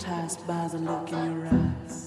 Hypnotized by the look in your eyes.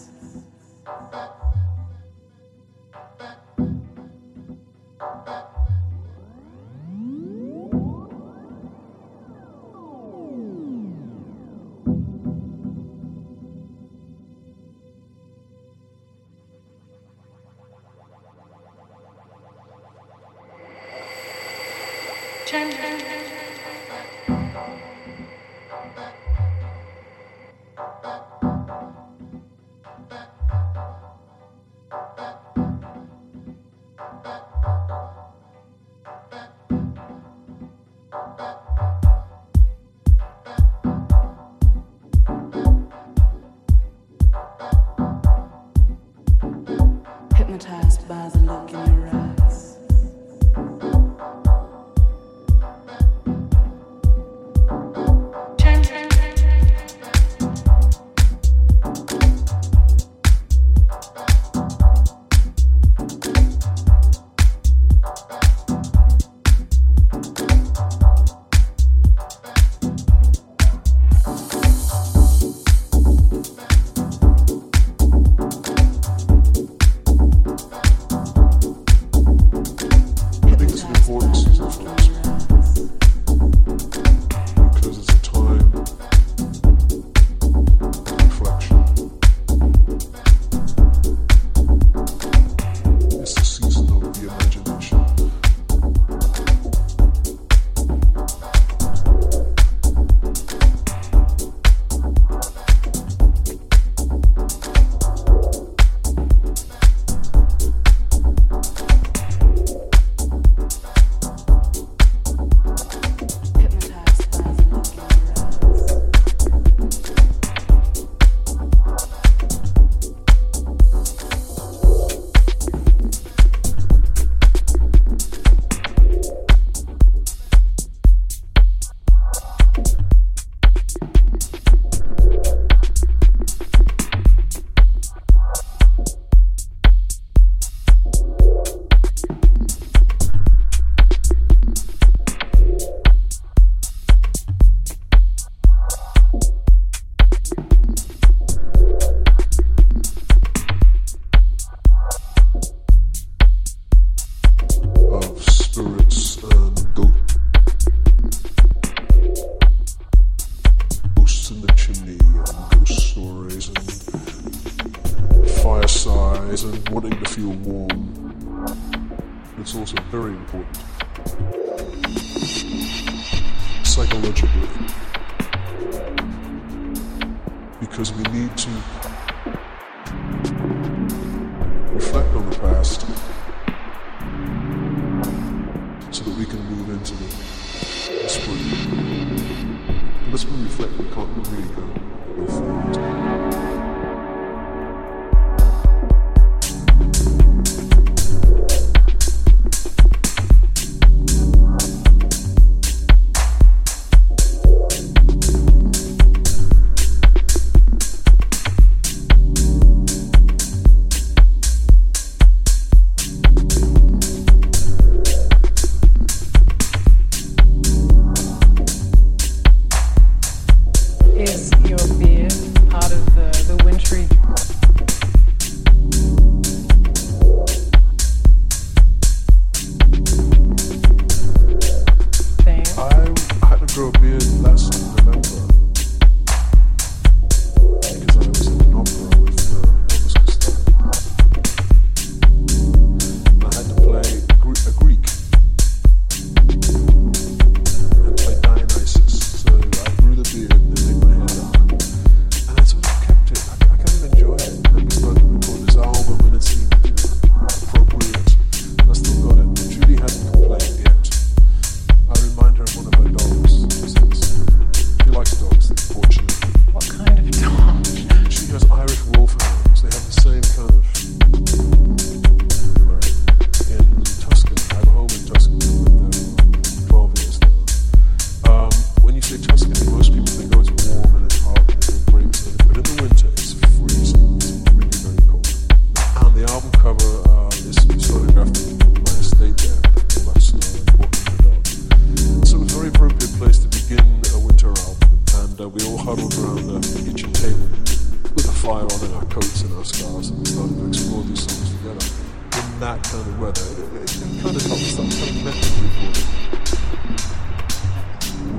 That kind of weather. It, it, it kind of us that kind of.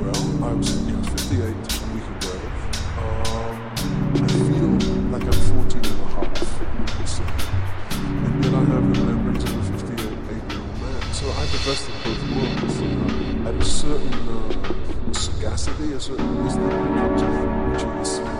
Well, I was yeah, 58 a week ago. Um, I feel like I'm 14 and a half. So, and then I have the remembrance of a 58 year old man. So I have the best of both worlds. Uh, at a certain uh, sagacity, a certain wisdom that comes